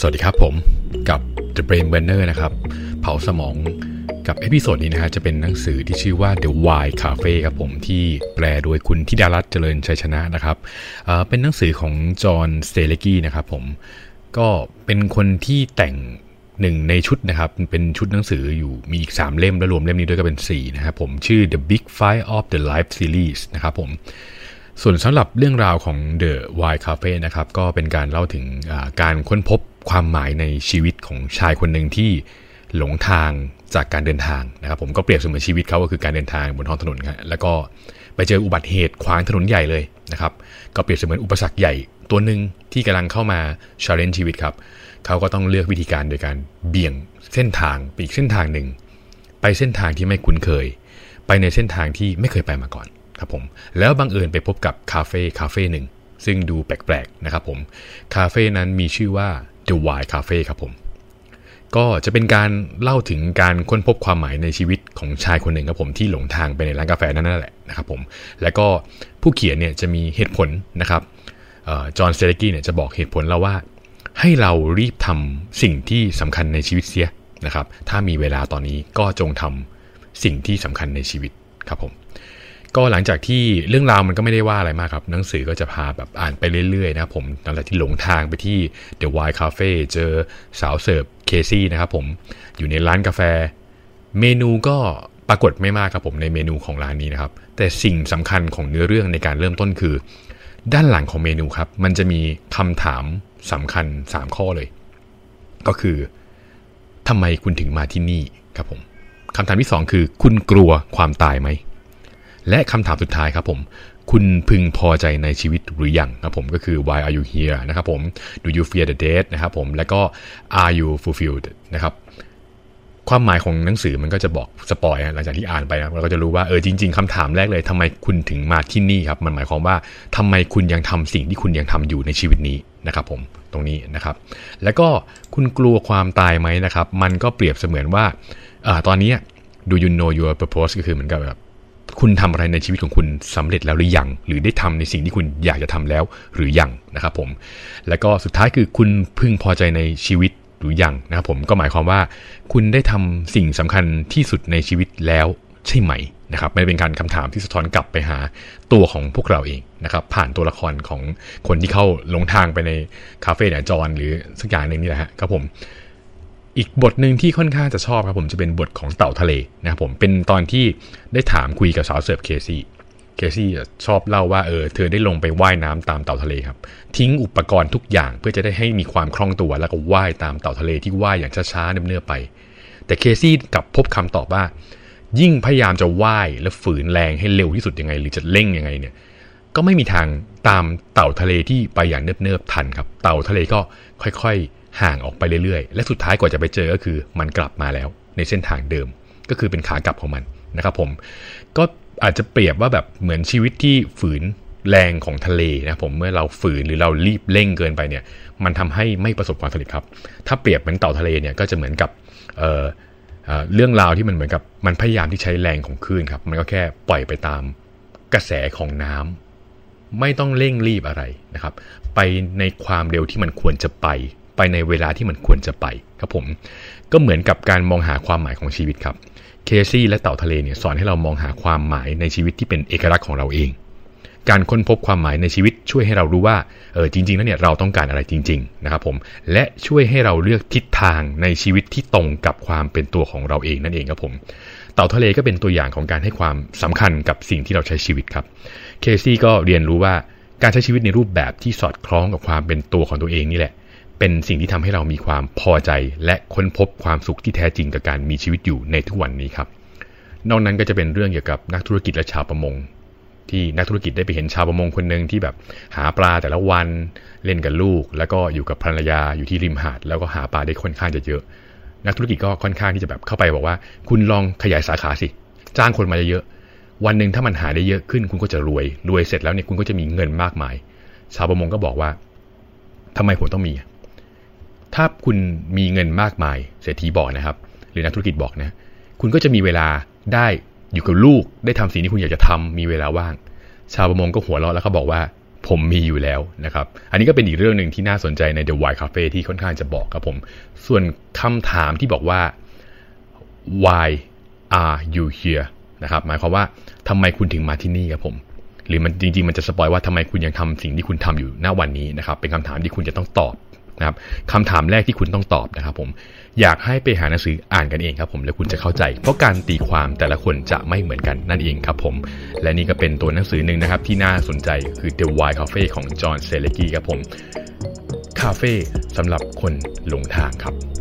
สวัสดีครับผมกับ The Brain Burner นะครับ เผาสมองกับ episode นี้นะฮะจะเป็นหนังสือที่ชื่อว่า The Why Cafe ครับผมที่แปลโดยคุณธิดารัตน์เจริญชัยชนะนะครับเป็นหนังสือของจอห์นสเตเลกี้นะครับผมก็เป็นคนที่แต่งหนึ่งในชุดนะครับ เป็นชุดหนังสืออยู่มีอีก 3 เล่ม แล้วรวมเล่มนี้ด้วยก็เป็น 4 นะครับผมชื่อ The Big Five of the Life Series นะครับผมส่วนสำหรับเรื่องราวของ The Why Cafe นะครับก็เป็นการเล่าถึงการค้นพบ ความหมายในชีวิตของชายคนหนึ่งที่หลงทางจากการเดินทางนะครับผมก็เปรียบเสมือนชีวิตเขาก็คือการเดินทางบนท้องถนนครับแล้วก็ไปเจออุบัติเหตุขวางถนนใหญ่เลยนะครับก็เปรียบเสมือนอุปสรรคใหญ่ตัวหนึ่งที่กำลังเข้ามา challenge ชีวิตครับเขาก็ต้องเลือกวิธีการโดยการเบี่ยงเส้นทางไปอีกเส้นทางหนึ่ง ไปเส้นทางที่ไม่คุ้นเคย ไปในเส้นทางที่ไม่เคยไปมาก่อนครับผมแล้วบังเอิญไปพบกับคาเฟ่คาเฟ่หนึ่ง ซึ่งดูแปลกๆนะครับผมคาเฟ่นั้นมีชื่อว่า The Why Cafe ครับผมก็จะเป็นการเล่าถึงการค้นพบความหมายในชีวิตของชายคนหนึ่งครับผมที่หลงทางไปในร้านกาแฟนั่นแหละนะครับผมแล้วก็ผู้เขียนเนี่ยจะมีเหตุผลนะครับจอห์นเซเลกี้เนี่ยจะบอกเหตุผลเราว่า ให้เรารีบทำสิ่งที่สำคัญในชีวิตเสียนะครับ ถ้ามีเวลาตอนนี้ก็จงทำสิ่งที่สำคัญในชีวิตครับผม ก็หลังจากที่เรื่องราวมันก็ไม่ได้ว่าอะไรมากครับ หนังสือก็จะพาแบบอ่านไปเรื่อยๆนะผมหลังจากที่หลงทางไปที่ The w i ค Cafe เจอสาวเสิร์ฟเคซี่นะครับผมอยู่ในร้านกาแฟ เมนูก็ปรากฏไม่มากครับผมในเมนูของร้านนี้นะครับ แต่สิ่งสำคัญของเนื้อเรื่องในการเริ่มต้นคือ ด้านหลังของเมนูครับ มันจะมีคำถามสำคัญ 3 ข้อเลย ก็คือทำไมคุณถึงมาที่นี่ครับผมคำถามที่ 2 คือ คุณกลัวความตายไหม และคำถามสุดท้ายครับผม คุณพึงพอใจในชีวิตหรือยังครับผมก็คือ why are you here นะครับผม do you fear the dead นะครับผมและก็ are you fulfilled นะครับความหมายของหนังสือมันก็จะบอกสปอยหลังจากที่อ่านไปนะเราก็จะรู้ว่าเออจริง ๆคำถามแรกเลยทำไมคุณถึงมาที่นี่ครับ มันหมายความว่าทำไมคุณยังทำสิ่งที่คุณยังทำอยู่ในชีวิตนี้นะครับ ผมตรงนี้นะครับ แล้วก็คุณกลัวความตายไหมนะครับ มันก็เปรียบเสมือนว่าอตอนนี้ do you know your purpose ก็คือเหมือนกับแบบ คุณทำอะไรในชีวิตของคุณสำเร็จแล้วหรือยัง หรือได้ทำในสิ่งที่คุณอยากจะทำแล้วหรือยังนะครับผม แล้วก็สุดท้ายคือคุณพึงพอใจในชีวิตหรือยังนะครับผมก็หมายความว่า คุณได้ทำสิ่งสำคัญที่สุดในชีวิตแล้วใช่ไหมนะครับไมันเป็นการคำถามที่สะท้อนกลับไปหาตัวของพวกเราเองนะครับผ่านตัวละครของคนที่เข้าลงทางไปในคาเฟ่เนี่ยจอนหรือสักอย่างหนึ่งนี่แหละครับผม อีกบทหนึ่งที่ค่อนข้างจะชอบครับผมจะเป็นบทของเต่าทะเลนะครับผมเป็นตอนที่ได้ถามคุยกับสาวเสิร์ฟเคซี่เคซี่ชอบเล่าว่าเออเธอได้ลงไปไว่ายน้ำตามเต่าทะเลครับทิ้งอุปกรณ์ทุกอย่างเพื่อจะได้ให้มีความคล่องตัวแล้วก็ว่ายตามเต่าทะเลที่ว่ายอย่างช้าๆเนื่อๆไป แต่เคซี่กลับพบคำตอบว่า ยิ่งพยายามจะว่ายและฝืนแรงให้เร็วที่สุดยังไง หรือจะเร่งยังไงเนี่ยก็ไม่มีทางตามเต่าทะเลที่ไปอย่างเนิบๆทันครับ เต่าทะเลก็ค่อยๆ ห่างออกไปเรื่อยๆ และสุดท้ายกว่าจะไปเจอก็คือมันกลับมาแล้วในเส้นทางเดิม ก็คือเป็นขากลับของมันนะครับผม ก็อาจจะเปรียบว่าแบบเหมือนชีวิตที่ฝืนแรงของทะเลนะผมเมื่อเราฝืนหรือเรารีบเร่งเกินไปเนี่ย มันทำให้ไม่ประสบความสำเร็จครับ ถ้าเปรียบเหมือนเต่าทะเลเนี่ยก็จะเหมือนกับเเรื่องราวที่มันเหมือนกับมันพยายามที่ใช้แรงของคลื่นครับ มันก็แค่ปล่อยไปตามกระแสของน้ำไม่ต้องเร่งรีบอะไรนะครับ ไปในความเร็วที่มันควรจะไป ไปในเวลาที่มันควรจะไปครับผม ก็เหมือนกับการมองหาความหมายของชีวิตครับ เคซี่และเต่าทะเลเนี่ยสอนให้เรามองหาความหมายในชีวิตที่เป็นเอกลักษณ์ของเราเอง การค้นพบความหมายในชีวิตช่วยให้เรารู้ว่าเออจริงๆแล้วเนี่ยเราต้องการอะไรจริง ๆ นะครับผม และช่วยให้เราเลือกทิศทางในชีวิตที่ตรงกับความเป็นตัวของเราเองนั่นเองครับผมเต่าทะเลก็เป็นตัวอย่างของการให้ความสำคัญกับสิ่งที่เราใช้ชีวิตครับ เคซี่ก็เรียนรู้ว่าการใช้ชีวิตในรูปแบบที่สอดคล้องกับความเป็นตัวของตัวเองนี่แหละ เป็นสิ่งที่ทำให้เรามีความพอใจ และค้นพบความสุขที่แท้จริงกับการมีชีวิตอยู่ในทุกวันนี้ครับ นอกนั้นก็จะเป็นเรื่องเกี่ยวกับนักธุรกิจและชาวประมง ที่นักธุรกิจได้ไปเห็นชาวประมงคนหนึ่งที่แบบหาปลาแต่ละวันเล่นกับลูก แล้วก็อยู่กับภรรยาอยู่ที่ริมหาด แล้วก็หาปลาได้ค่อนข้างจะเยอะ นักธุรกิจก็ค่อนข้างที่จะแบบเข้าไปบอกว่า คุณลองขยายสาขาสิจ้างคนมาเยอะวันหนึ่งถ้ามันหาได้เยอะขึ้นคุณก็จะรวย รวยเสร็จแล้วเนี่ยคุณก็จะมีเงินมากมาย ชาวประมงก็บอกว่าทำไมผมต้องมี ถ้าคุณมีเงินมากมายเศรษฐีบอกนะครับ หรือนักธุรกิจบอกนะ คุณก็จะมีเวลาได้อยู่กับลูก ได้ทำสิ่งที่คุณอยากจะทำมีเวลาว่าง ชาวประมงก็หัวเราะแล้วเขาบอกว่าผมมีอยู่แล้วนะครับ อันนี้ก็เป็นอีกเรื่องหนึ่งที่น่าสนใจใน The Why Cafe ที่ค่อนข้างจะบอกครับผม ส่วนคำถามที่บอกว่า why are you here นะครับ หมายความว่าทำไมคุณถึงมาที่นี่ครับผม หรือมันจริงๆ มันจะสปอยว่าทำไมคุณยังทำสิ่งที่คุณทำอยู่ณวันนี้นะครับ เป็นคำถามที่คุณจะต้องตอบ นะครับคำถามแรกที่คุณต้องตอบนะครับผมอยากให้ไปหาหนังสืออ่านกันเองครับผมแล้วคุณจะเข้าใจ เพราะการตีความแต่ละคนจะไม่เหมือนกันนั่นเองครับผม และนี่ก็เป็นตัวหนังสือหนึ่งนะครับที่น่าสนใจคือ The Why Cafe ของจอห์นเซเลกีครับผมคาเฟ่สำหรับคนหลงทางครับ